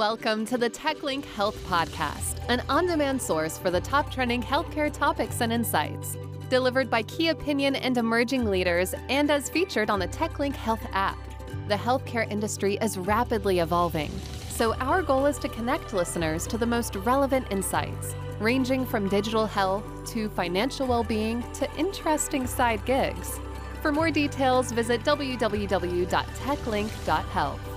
Welcome to the TechLink Health Podcast, an on demand source for the top trending healthcare topics and insights. Delivered by key opinion and emerging leaders, and as featured on the TechLink Health app. The healthcare industry is rapidly evolving, so our goal is to connect listeners to the most relevant insights, ranging from digital health to financial well being to interesting side gigs. For more details, visit www.techlink.health.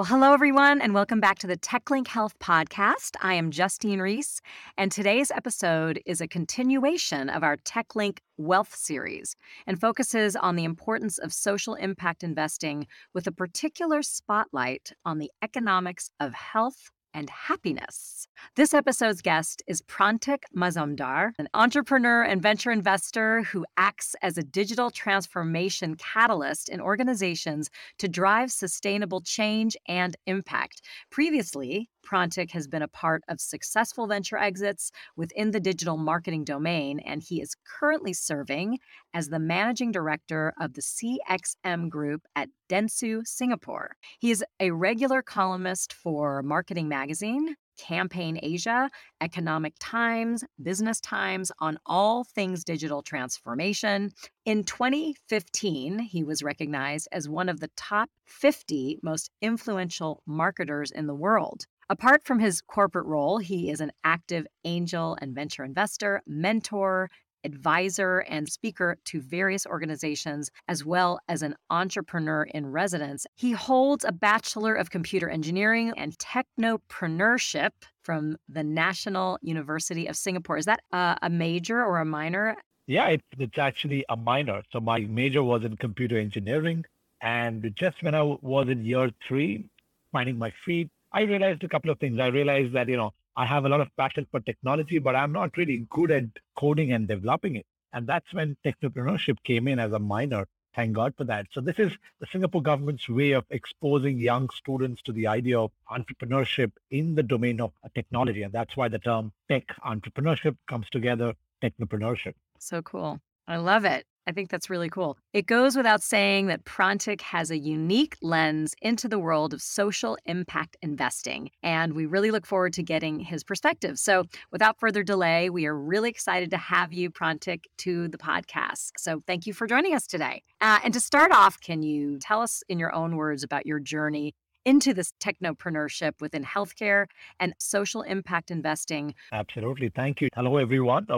Well, hello, everyone, and welcome back to the TechLink Health Podcast. I am Justine Reese, and today's episode is a continuation of our TechLink Wealth series and focuses on the importance of social impact investing with a particular spotlight on the economics of health and happiness. This episode's guest is Prantik Mazumdar, an entrepreneur and venture investor who acts as a digital transformation catalyst in organizations to drive sustainable change and impact. Previously, Prantik has been a part of successful venture exits within the digital marketing domain, and he is currently serving as the managing director of the CXM group at Dentsu Singapore. He is a regular columnist for Marketing Magazine, Campaign Asia, Economic Times, Business Times on all things digital transformation. In 2015, he was recognized as one of the top 50 most influential marketers in the world. Apart from his corporate role, he is an active angel and venture investor, mentor, advisor, and speaker to various organizations, as well as an entrepreneur in residence. He holds a Bachelor of Computer Engineering and Technopreneurship from the National University of Singapore. Is that a, a major or a minor? Yeah, it, it's actually a minor. So my major was in computer engineering. And just when I was in year three, finding my feet, I realized a couple of things. I realized that, you know, I have a lot of passion for technology, but I'm not really good at coding and developing it. And that's when technopreneurship came in as a minor. Thank God for that. So this is the Singapore government's way of exposing young students to the idea of entrepreneurship in the domain of technology. And that's why the term tech entrepreneurship comes together, technopreneurship. So cool. I love it. I think that's really cool. It goes without saying that Prantik has a unique lens into the world of social impact investing, and we really look forward to getting his perspective. So, without further delay, we are really excited to have you, Prantik, to the podcast. So, thank you for joining us today. Uh, and to start off, can you tell us in your own words about your journey into this technopreneurship within healthcare and social impact investing? Absolutely. Thank you. Hello, everyone.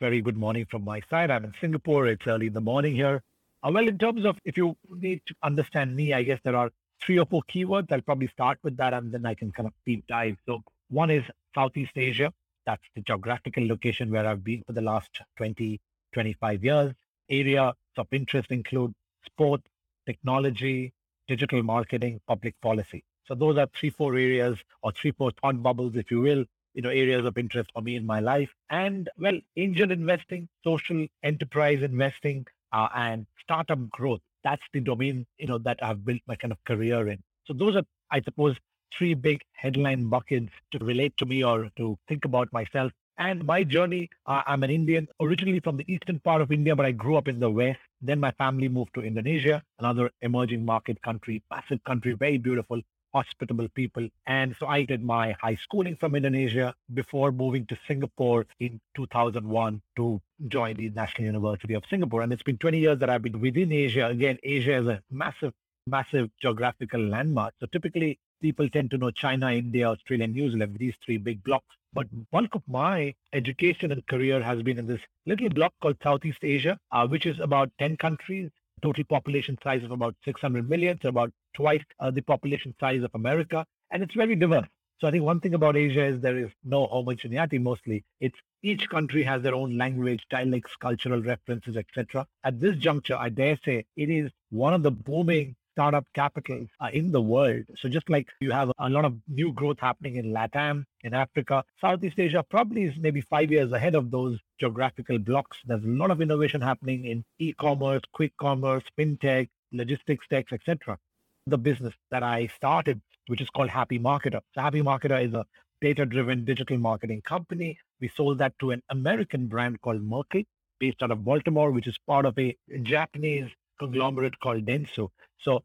Very good morning from my side. I'm in Singapore. It's early in the morning here. Uh, well, in terms of if you need to understand me, I guess there are three or four keywords. I'll probably start with that and then I can kind of deep dive. So, one is Southeast Asia. That's the geographical location where I've been for the last 20, 25 years. Areas of interest include sport, technology, digital marketing, public policy. So, those are three, four areas or three, four thought bubbles, if you will, you know areas of interest for me in my life. And well angel investing social enterprise investing uh, and startup growth. That's the domain you know that i've built my kind of career in. So those are i suppose three big headline buckets to relate to me or to think about myself. And my journey uh, i'm an indian originally from the eastern part of india but i grew up in the west. Then my family moved to indonesia another emerging market country massive country very beautiful hospitable people. And so I did my high schooling from Indonesia before moving to Singapore in 2001 to join the National University of Singapore. And it's been 20 years that I've been within Asia. Again, Asia is a massive, massive geographical landmark. So typically people tend to know China, India, Australia, New Zealand, these three big blocks. But bulk of my education and career has been in this little block called Southeast Asia, uh, which is about 10 countries, total population size of about 600 million, so about twice uh, the population size of America, and it's very diverse. So I think one thing about Asia is there is no homogeneity mostly. It's each country has their own language, dialects, cultural references, etc. At this juncture, I dare say it is one of the booming startup capitals uh, in the world. So just like you have a lot of new growth happening in LATAM, in Africa, Southeast Asia probably is maybe five years ahead of those geographical blocks. There's a lot of innovation happening in e-commerce, quick commerce, fintech, logistics tech, etc. The business that I started, which is called Happy Marketer. So Happy Marketer is a data-driven digital marketing company. We sold that to an American brand called Merkle, based out of Baltimore, which is part of a Japanese conglomerate called Dentsu. So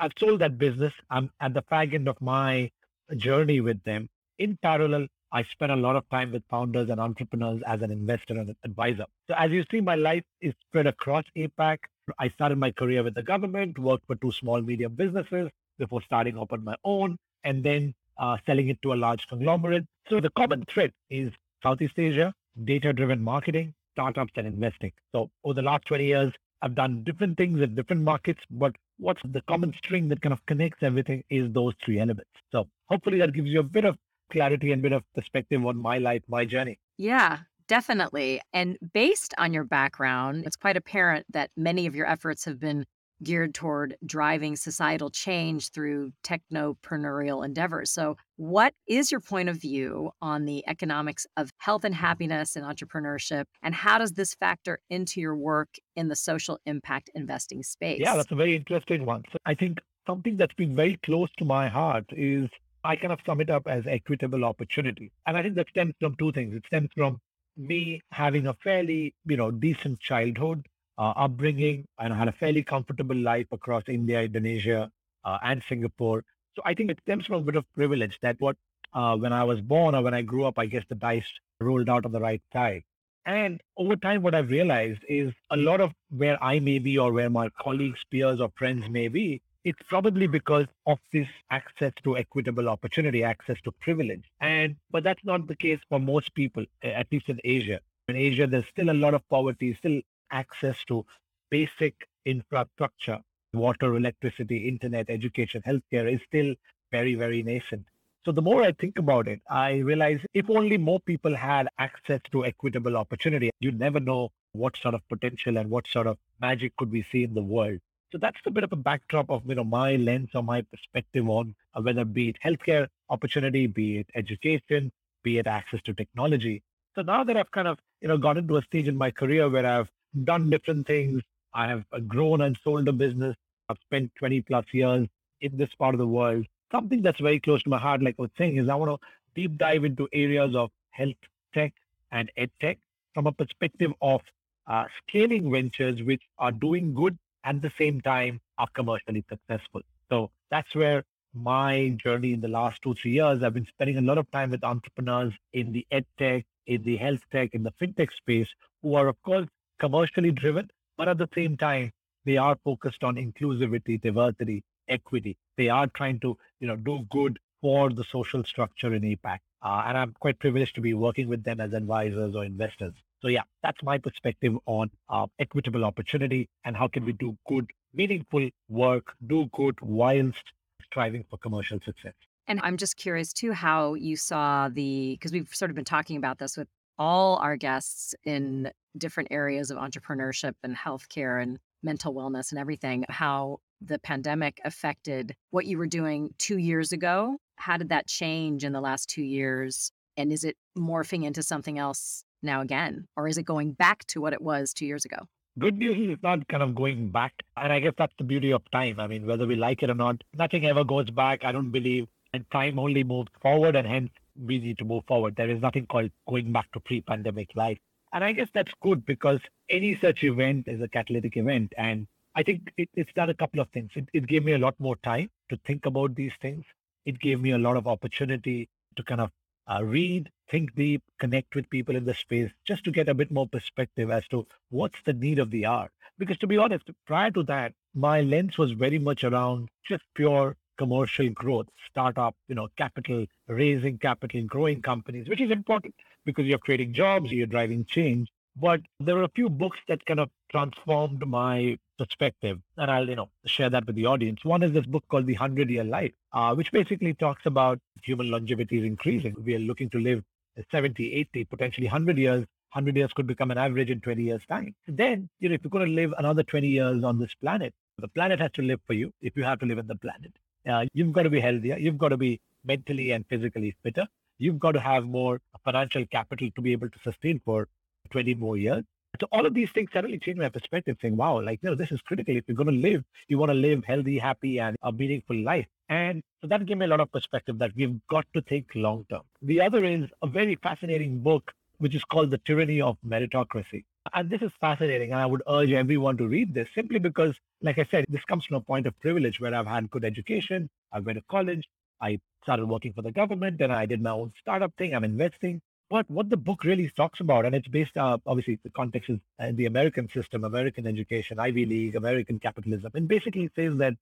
I've sold that business. I'm at the fag end of my journey with them. In parallel, I spent a lot of time with founders and entrepreneurs as an investor and advisor. So as you see, my life is spread across APAC. I started my career with the government, worked for two small medium businesses before starting up on my own, and then uh, selling it to a large conglomerate. So the common thread is Southeast Asia, data-driven marketing, startups, and investing. So over the last 20 years, I've done different things in different markets, but what's the common string that kind of connects everything is those three elements. So hopefully that gives you a bit of clarity and bit of perspective on my life, my journey. Yeah, definitely. And based on your background, it's quite apparent that many of your efforts have been geared toward driving societal change through technopreneurial endeavors. So, what is your point of view on the economics of health and happiness and entrepreneurship? And how does this factor into your work in the social impact investing space? Yeah, that's a very interesting one. So, I think something that's been very close to my heart is I kind of sum it up as equitable opportunity. And I think that stems from two things. It stems from me having a fairly, you know, decent childhood, uh, upbringing, and I had a fairly comfortable life across India, Indonesia, uh, and Singapore. So I think it stems from a bit of privilege that what uh, when I was born or when I grew up, I guess the dice rolled out on the right side. And over time, what I've realized is a lot of where I may be or where my colleagues, peers, or friends may be it's probably because of this access to equitable opportunity, access to privilege. And but that's not the case for most people, at least in Asia. In Asia, there's still a lot of poverty, still access to basic infrastructure, water, electricity, internet, education, healthcare is still very, very nascent. So the more I think about it, I realize if only more people had access to equitable opportunity, you never know what sort of potential and what sort of magic could we see in the world. So that's a bit of a backdrop of you know my lens or my perspective on uh, whether be it healthcare opportunity, be it education, be it access to technology. So now that I've kind of you know got into a stage in my career where I've done different things, I have uh, grown and sold a business. I've spent 20 plus years in this part of the world. Something that's very close to my heart, like I was saying, is I want to deep dive into areas of health tech and ed tech from a perspective of uh, scaling ventures which are doing good at the same time are commercially successful. So that's where my journey in the last two, three years, I've been spending a lot of time with entrepreneurs in the ed tech, in the health tech, in the fintech space, who are, of course, commercially driven, but at the same time, they are focused on inclusivity, diversity, equity. They are trying to, you know, do good for the social structure in APAC. Uh, and I'm quite privileged to be working with them as advisors or investors. So yeah, that's my perspective on uh, equitable opportunity and how can we do good, meaningful work, do good whilst striving for commercial success. And I'm just curious too how you saw the because we've sort of been talking about this with all our guests in different areas of entrepreneurship and healthcare and mental wellness and everything, how the pandemic affected what you were doing two years ago. How did that change in the last two years? And is it morphing into something else now again? Or is it going back to what it was two years ago? Good news is it's not kind of going back. And I guess that's the beauty of time. I mean, whether we like it or not, nothing ever goes back. I don't believe. And time only moves forward, and hence we need to move forward. There is nothing called going back to pre pandemic life. And I guess that's good because any such event is a catalytic event. And I think it, it's done a couple of things. It, it gave me a lot more time to think about these things. It gave me a lot of opportunity to kind of uh, read, think deep, connect with people in the space, just to get a bit more perspective as to what's the need of the hour. Because to be honest, prior to that, my lens was very much around just pure commercial growth, startup, you know, capital, raising capital, growing companies, which is important because you're creating jobs, you're driving change. But there were a few books that kind of transformed my perspective, and I'll you know share that with the audience. One is this book called The Hundred Year Life, uh, which basically talks about human longevity is increasing. We are looking to live 70, 80, potentially 100 years. 100 years could become an average in 20 years' time. Then, you know, if you're going to live another 20 years on this planet, the planet has to live for you if you have to live in the planet. Uh, you've got to be healthier. You've got to be mentally and physically fitter. You've got to have more financial capital to be able to sustain for 20 more years. So all of these things suddenly change my perspective, saying, wow, like, you know, this is critical. If you're going to live, you want to live healthy, happy, and a meaningful life. And so that gave me a lot of perspective that we've got to think long term. The other is a very fascinating book, which is called The Tyranny of Meritocracy. And this is fascinating. And I would urge everyone to read this simply because, like I said, this comes from a point of privilege where I've had good education. I went to college. I started working for the government. Then I did my own startup thing. I'm investing. But what the book really talks about, and it's based, uh, obviously, the context is uh, the American system, American education, Ivy League, American capitalism. And basically says that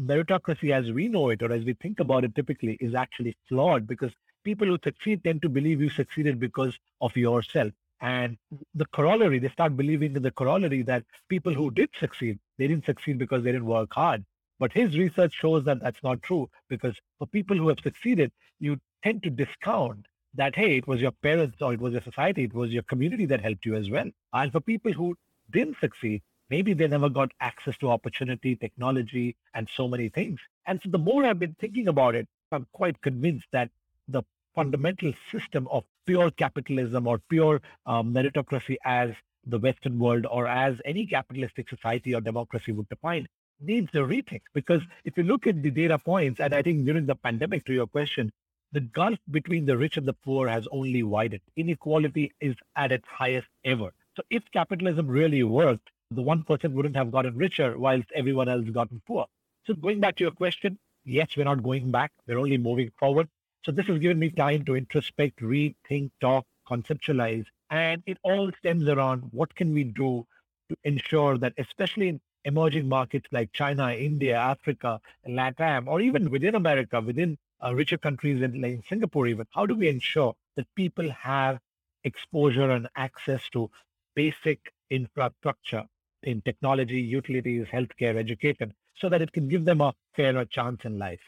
meritocracy as we know it or as we think about it typically is actually flawed because people who succeed tend to believe you succeeded because of yourself. And the corollary, they start believing in the corollary that people who did succeed, they didn't succeed because they didn't work hard. But his research shows that that's not true because for people who have succeeded, you tend to discount that, hey, it was your parents or it was your society, it was your community that helped you as well. And for people who didn't succeed, maybe they never got access to opportunity, technology, and so many things. And so the more I've been thinking about it, I'm quite convinced that the fundamental system of pure capitalism or pure um, meritocracy as the Western world or as any capitalistic society or democracy would define needs a rethink. Because if you look at the data points, and I think during the pandemic, to your question, the gulf between the rich and the poor has only widened. Inequality is at its highest ever. So if capitalism really worked, the 1% person wouldn't have gotten richer whilst everyone else gotten poor. So going back to your question, yes, we're not going back. We're only moving forward. So this has given me time to introspect, read, think, talk, conceptualize. And it all stems around what can we do to ensure that, especially in emerging markets like China, India, Africa, LATAM, or even within America, within uh, richer countries in, like Singapore, even, how do we ensure that people have exposure and access to basic infrastructure in technology, utilities, healthcare, education, so that it can give them a fairer chance in life.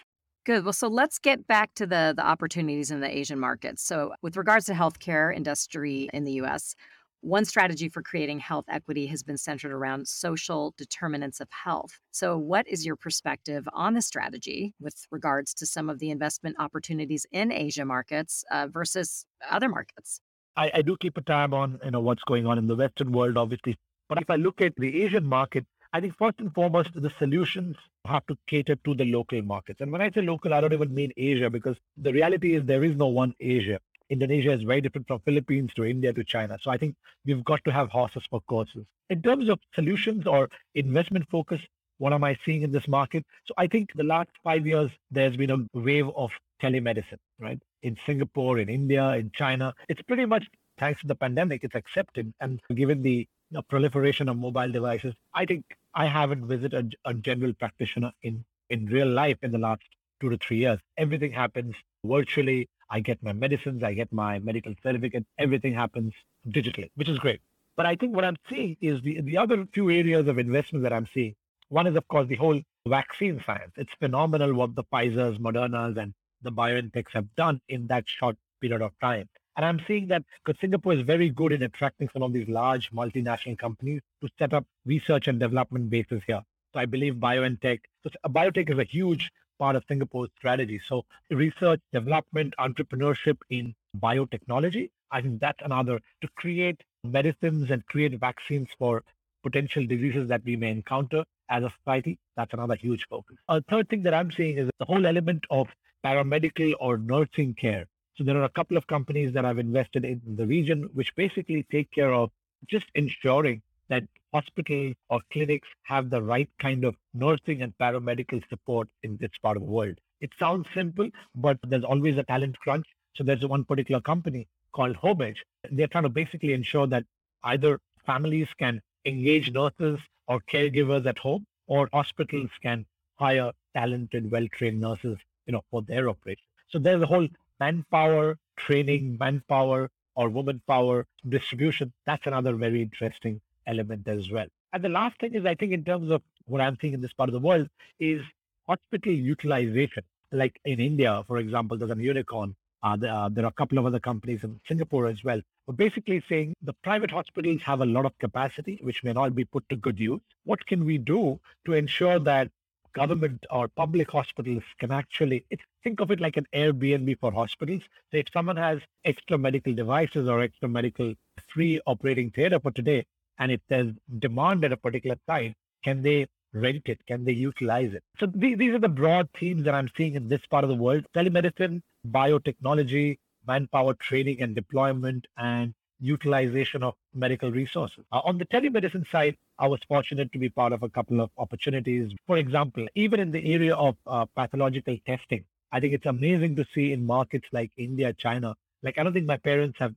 Good. Well, so let's get back to the the opportunities in the Asian markets. So, with regards to healthcare industry in the U.S., one strategy for creating health equity has been centered around social determinants of health. So, what is your perspective on the strategy with regards to some of the investment opportunities in Asia markets uh, versus other markets? I, I do keep a tab on you know what's going on in the Western world, obviously. But if I look at the Asian market, I think first and foremost, the solutions have to cater to the local markets. And when I say local, I don't even mean Asia because the reality is there is no one Asia. Indonesia is very different from Philippines to India to China. So I think we've got to have horses for courses. In terms of solutions or investment focus, what am I seeing in this market? So I think the last five years, there's been a wave of telemedicine, right? In Singapore, in India, in China. It's pretty much thanks to the pandemic, it's accepted. And given the proliferation of mobile devices, I think I haven't visited a, a general practitioner in, in real life in the last two to three years. Everything happens virtually. I get my medicines, I get my medical certificate, everything happens digitally, which is great. But I think what I'm seeing is the, the other few areas of investment that I'm seeing. One is, of course, the whole vaccine science. It's phenomenal what the Pfizer's, Moderna's, and the BioNTechs have done in that short period of time. And I'm seeing that because Singapore is very good in attracting some of these large multinational companies to set up research and development bases here. So I believe BioNTech, so uh, biotech is a huge part of Singapore's strategy. So research, development, entrepreneurship in biotechnology, I think that's another to create medicines and create vaccines for potential diseases that we may encounter as a society. That's another huge focus. A third thing that I'm seeing is the whole element of paramedical or nursing care. So there are a couple of companies that I've invested in the region, which basically take care of just ensuring that hospitals or clinics have the right kind of nursing and paramedical support in this part of the world. It sounds simple, but there's always a talent crunch. So there's one particular company called Homage. They're trying to basically ensure that either families can engage nurses or caregivers at home, or hospitals can hire talented, well-trained nurses, you know, for their operation. So there's a whole manpower training, manpower or woman power distribution. That's another very interesting element as well. And the last thing is, I think, in terms of what I'm seeing in this part of the world, is hospital utilization. Like in India, for example, there's a unicorn. Uh, there, uh, there are a couple of other companies in Singapore as well. But basically saying the private hospitals have a lot of capacity, which may not be put to good use. What can we do to ensure that government or public hospitals can actually think of it like an Airbnb for hospitals. So if someone has extra medical devices or extra medical free operating theater for today, and if there's demand at a particular time, can they rent it? Can they utilize it? So th- these are the broad themes that I'm seeing in this part of the world: telemedicine, biotechnology, manpower training and deployment, and utilization of medical resources. Uh, on the telemedicine side, I was fortunate to be part of a couple of opportunities. For example, even in the area of uh, pathological testing, I think it's amazing to see in markets like India, China. Like, I don't think my parents have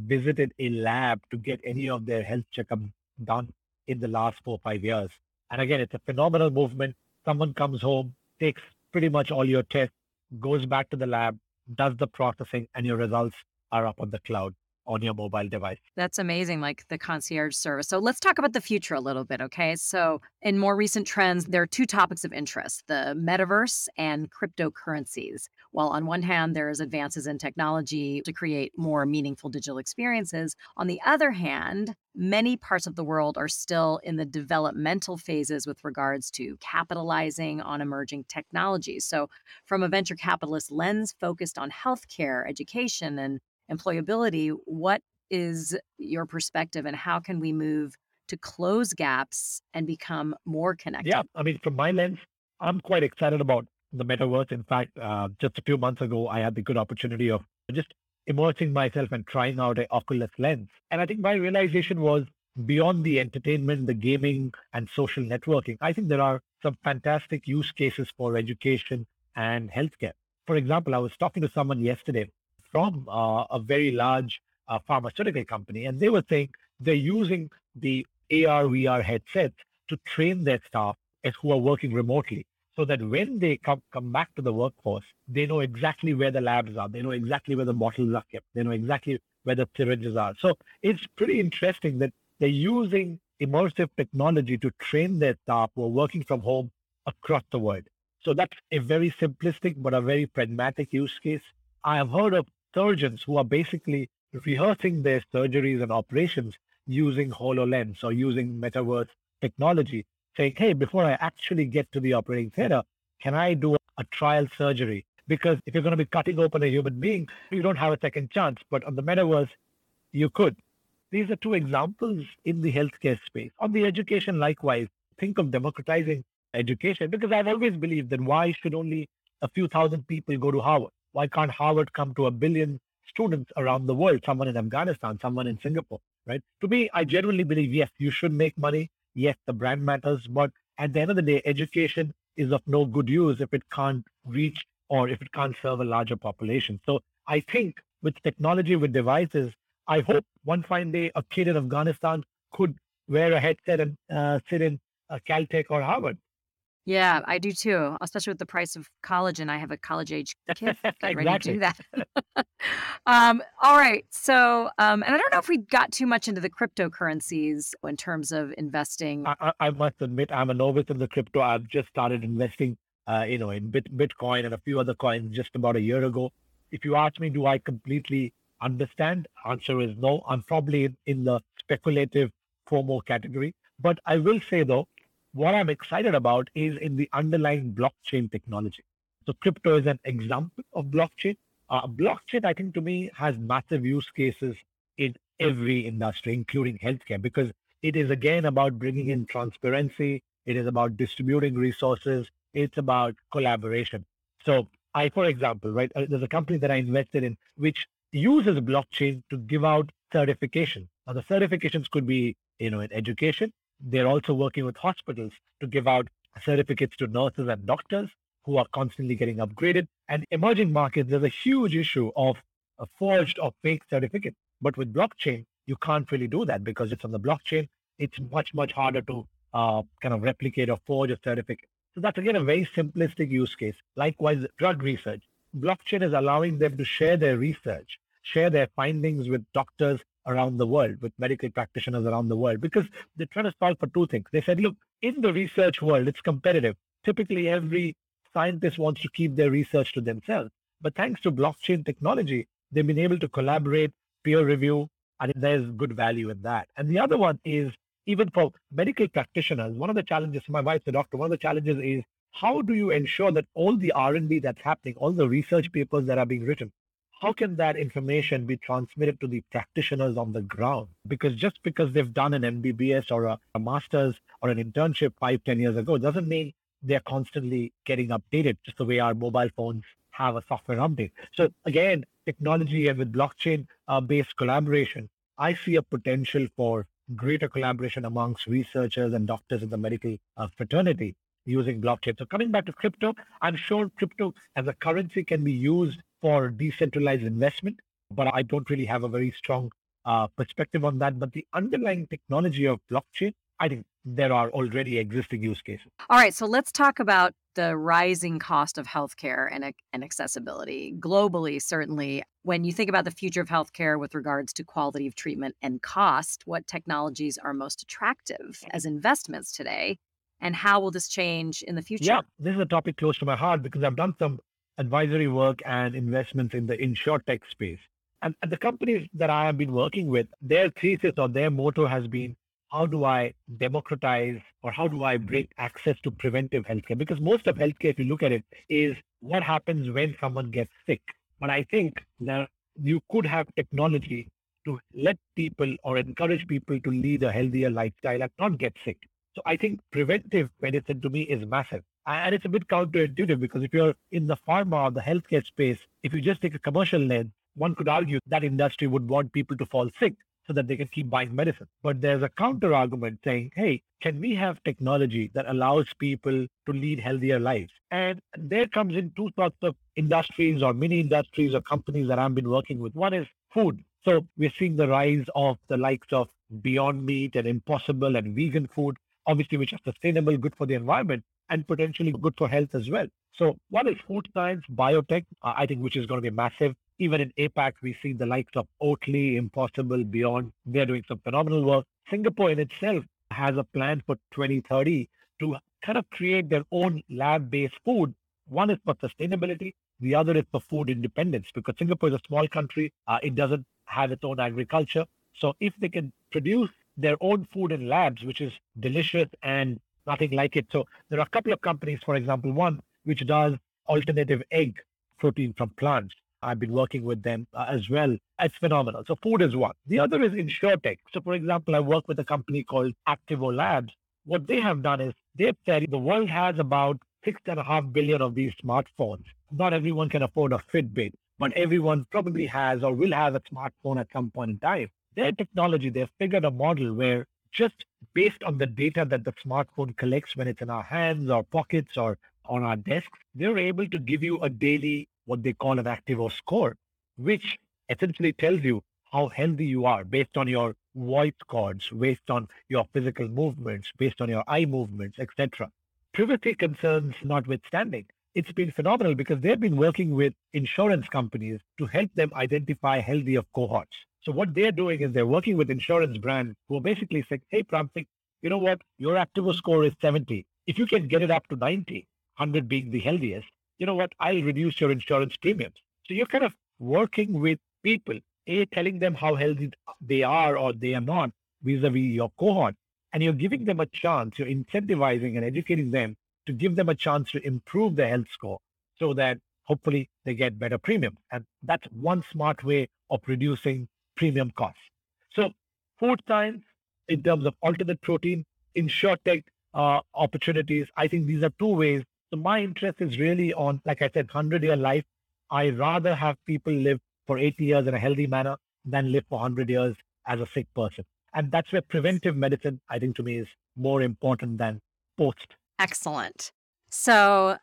visited a lab to get any of their health checkups done in the last four or five years. And again, it's a phenomenal movement. Someone comes home, takes pretty much all your tests, goes back to the lab, does the processing, and your results are up on the cloud on your mobile device. That's amazing, like the concierge service. So let's talk about the future a little bit, okay? So, in more recent trends, there are two topics of interest the metaverse and cryptocurrencies. While on one hand, there's advances in technology to create more meaningful digital experiences, on the other hand, many parts of the world are still in the developmental phases with regards to capitalizing on emerging technologies. So, from a venture capitalist lens focused on healthcare, education, and employability, what is your perspective and how can we move to close gaps and become more connected? Yeah, I mean, from my lens, I'm quite excited about the metaverse. In fact, uh, just a few months ago, I had the good opportunity of just immersing myself and trying out a Oculus lens. And I think my realization was beyond the entertainment, the gaming, and social networking, I think there are some fantastic use cases for education and healthcare. For example, I was talking to someone yesterday from uh, a very large uh, pharmaceutical company, and they were saying they're using the AR VR headsets to train their staff as who are working remotely, so that when they come come back to the workforce, they know exactly where the labs are, they know exactly where the bottles are kept, they know exactly where the syringes are. So it's pretty interesting that they're using immersive technology to train their staff who are working from home across the world. So that's a very simplistic but a very pragmatic use case. I have heard of surgeons who are basically rehearsing their surgeries and operations using HoloLens or using metaverse technology, saying, hey, before I actually get to the operating theater, can I do a trial surgery? Because if you're going to be cutting open a human being, you don't have a second chance. But on the metaverse, you could. These are two examples in the healthcare space. On the education, likewise, think of democratizing education because I've always believed that why should only a few thousand people go to Harvard? Why can't Harvard come to a billion students around the world? Someone in Afghanistan, someone in Singapore, right? To me, I genuinely believe yes, you should make money. Yes, the brand matters, but at the end of the day, education is of no good use if it can't reach or if it can't serve a larger population. So I think with technology, with devices, I hope one fine day a kid in Afghanistan could wear a headset and uh, sit in uh, Caltech or Harvard. Yeah, I do too, especially with the price of college, and I have a college age kid ready to do exactly. that. um, all right. So, um, and I don't know if we got too much into the cryptocurrencies in terms of investing. I, I I must admit, I'm a novice in the crypto. I've just started investing, uh, you know, in Bit, Bitcoin and a few other coins just about a year ago. If you ask me, do I completely understand? Answer is no. I'm probably in, in the speculative FOMO category. But I will say though, what I'm excited about is in the underlying blockchain technology. So crypto is an example of blockchain. Uh, blockchain, I think, to me, has massive use cases in every industry, including healthcare, because it is again about bringing in transparency. It is about distributing resources. It's about collaboration. So I, for example, right, uh, there's a company that I invested in which uses blockchain to give out certification. Now the certifications could be, you know, in education. They're also working with hospitals to give out certificates to nurses and doctors who are constantly getting upgraded. And emerging markets, there's a huge issue of a forged or fake certificate. But with blockchain, you can't really do that because it's on the blockchain. It's much, much harder to uh, kind of replicate or forge a certificate. So that's again a very simplistic use case. Likewise, drug research. Blockchain is allowing them to share their research, share their findings with doctors around the world, with medical practitioners around the world, because they're trying to solve for two things. They said, look, in the research world, it's competitive. Typically, every scientist wants to keep their research to themselves. But thanks to blockchain technology, they've been able to collaborate, peer review, and there's good value in that. And the other one is even for medical practitioners, one of the challenges, my wife's a doctor, one of the challenges is how do you ensure that all the R&D that's happening, all the research papers that are being written, how can that information be transmitted to the practitioners on the ground? Because just because they've done an MBBS or a, a master's or an internship five, ten years ago doesn't mean they're constantly getting updated, just the way our mobile phones have a software update. So again, technology and with blockchain uh, based collaboration, I see a potential for greater collaboration amongst researchers and doctors in the medical uh, fraternity using blockchain. So coming back to crypto, I'm sure crypto as a currency can be used for decentralized investment, but I don't really have a very strong uh, perspective on that. But the underlying technology of blockchain, I think there are already existing use cases. All right, so let's talk about the rising cost of healthcare and, and accessibility globally. Certainly, when you think about the future of healthcare with regards to quality of treatment and cost, what technologies are most attractive as investments today? And how will this change in the future? Yeah, this is a topic close to my heart because I've done some advisory work and investments in the insurtech space. And, the companies that I have been working with, their thesis or their motto has been how do I democratize or how do I bring access to preventive healthcare? Because most of healthcare, if you look at it, is what happens when someone gets sick. But I think that you could have technology to let people or encourage people to lead a healthier lifestyle and not get sick. So I think preventive medicine to me is massive. And it's a bit counterintuitive because if you're in the pharma or the healthcare space, if you just take a commercial lens, one could argue that industry would want people to fall sick so that they can keep buying medicine. But there's a counter argument saying, hey, can we have technology that allows people to lead healthier lives? And there comes in two sorts of industries or mini industries or companies that I've been working with. One is food. So we're seeing the rise of the likes of Beyond Meat and Impossible and vegan food, obviously, which are sustainable, good for the environment, and potentially good for health as well. So one is food science, biotech, I think, which is going to be massive. Even in APAC, we see the likes of Oatly, Impossible, Beyond. They're doing some phenomenal work. Singapore in itself has a plan for 2030 to kind of create their own lab-based food. One is for sustainability. The other is for food independence because Singapore is a small country. Uh, it doesn't have its own agriculture. So if they can produce their own food in labs, which is delicious and nothing like it. So there are a couple of companies, for example, one which does alternative egg protein from plants. I've been working with them uh, as well. It's phenomenal. So food is one. The other is insurtech. So for example, I work with a company called Activo Labs. What they have done is they've said the world has about six and a half billion of these smartphones. Not everyone can afford a Fitbit, but everyone probably has or will have a smartphone at some point in time. Their technology, they've figured a model where just based on the data that the smartphone collects when it's in our hands or pockets or on our desks, they're able to give you a daily, what they call an Activo score, which essentially tells you how healthy you are based on your voice cords, based on your physical movements, based on your eye movements, etc. Privacy concerns notwithstanding, it's been phenomenal because they've been working with insurance companies to help them identify healthier cohorts. So what they're doing is they're working with insurance brands who are basically saying, hey, Prantik, you know what? Your Activo score is 70. If you can get it up to 90, 100 being the healthiest, you know what? I'll reduce your insurance premiums. So you're kind of working with people, A, telling them how healthy they are or they are not vis-a-vis your cohort. And you're giving them a chance, you're incentivizing and educating them to give them a chance to improve their health score so that hopefully they get better premiums. And that's one smart way of reducing premium costs. So food science in terms of alternate protein, insurtech uh, opportunities, I think these are two ways so my interest is really on, like I said, 100 year life. I rather have people live for 80 years in a healthy manner than live for 100 years as a sick person. And that's where preventive medicine, I think, to me is more important than post. Excellent. So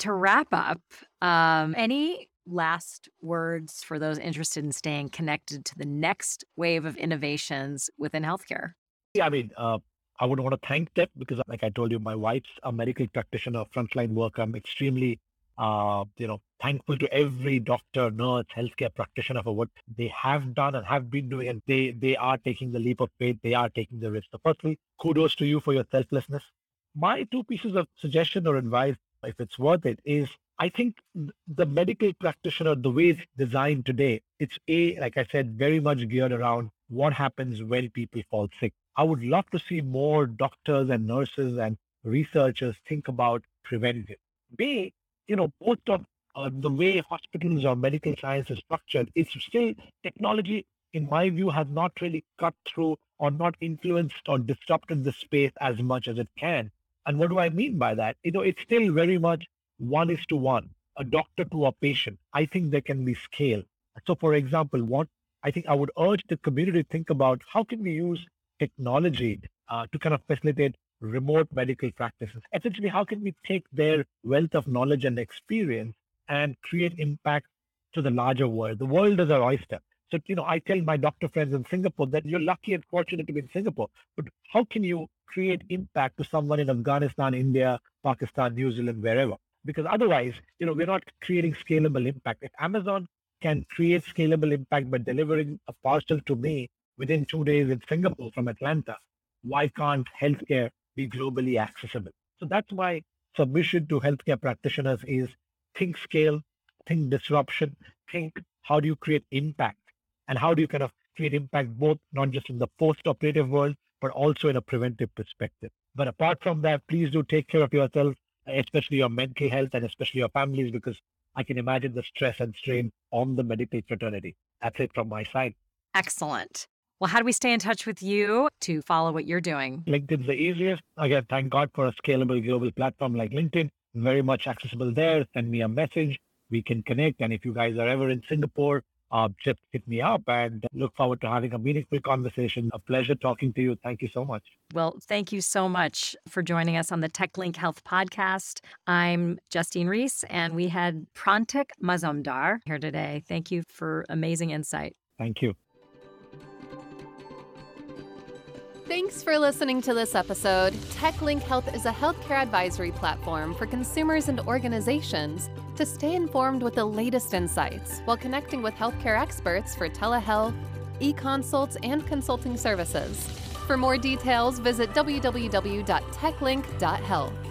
to wrap up, um, any last words for those interested in staying connected to the next wave of innovations within healthcare? Yeah, I mean, uh, I would want to thank them because, like I told you, my wife's a medical practitioner, frontline worker. I'm extremely, uh, you know, thankful to every doctor, nurse, healthcare practitioner for what they have done and have been doing, and they they are taking the leap of faith. They are taking the risk. So, firstly, kudos to you for your selflessness. My two pieces of suggestion or advice, if it's worth it, is I think the medical practitioner, the way it's designed today, it's a, like I said, very much geared around what happens when people fall sick. I would love to see more doctors and nurses and researchers think about preventive. B, you know, most of uh, the way hospitals or medical science is structured, it's still technology, in my view, has not really cut through or not influenced or disrupted the space as much as it can. And what do I mean by that? You know, it's still very much one is to one, a doctor to a patient. I think there can be scale. So, for example, what I think I would urge the community to think about how can we use technology uh, to kind of facilitate remote medical practices. Essentially, how can we take their wealth of knowledge and experience and create impact to the larger world? The world is our oyster. So, you know, I tell my doctor friends in Singapore that you're lucky and fortunate to be in Singapore, but how can you create impact to someone in Afghanistan, India, Pakistan, New Zealand, wherever? Because otherwise, you know, we're not creating scalable impact. If Amazon can create scalable impact by delivering a parcel to me within two days in Singapore from Atlanta, why can't healthcare be globally accessible? So that's my submission to healthcare practitioners is think scale, think disruption, think how do you create impact and how do you kind of create impact both not just in the post-operative world, but also in a preventive perspective. But apart from that, please do take care of yourself, especially your mental health and especially your families, because I can imagine the stress and strain on the medical fraternity. That's it from my side. Excellent. Well, how do we stay in touch with you to follow what you're doing? LinkedIn's the easiest. Again, thank God for a scalable global platform like LinkedIn. Very much accessible there. Send me a message. We can connect. And if you guys are ever in Singapore, uh, just hit me up and look forward to having a meaningful conversation. A pleasure talking to you. Thank you so much. Well, thank you so much for joining us on the TechLink Health Podcast. I'm Justine Reese, and we had Prantik Mazumdar here today. Thank you for amazing insight. Thank you. Thanks for listening to this episode. TechLink Health is a healthcare advisory platform for consumers and organizations to stay informed with the latest insights while connecting with healthcare experts for telehealth, e consults, and consulting services. For more details, visit www.techlink.health.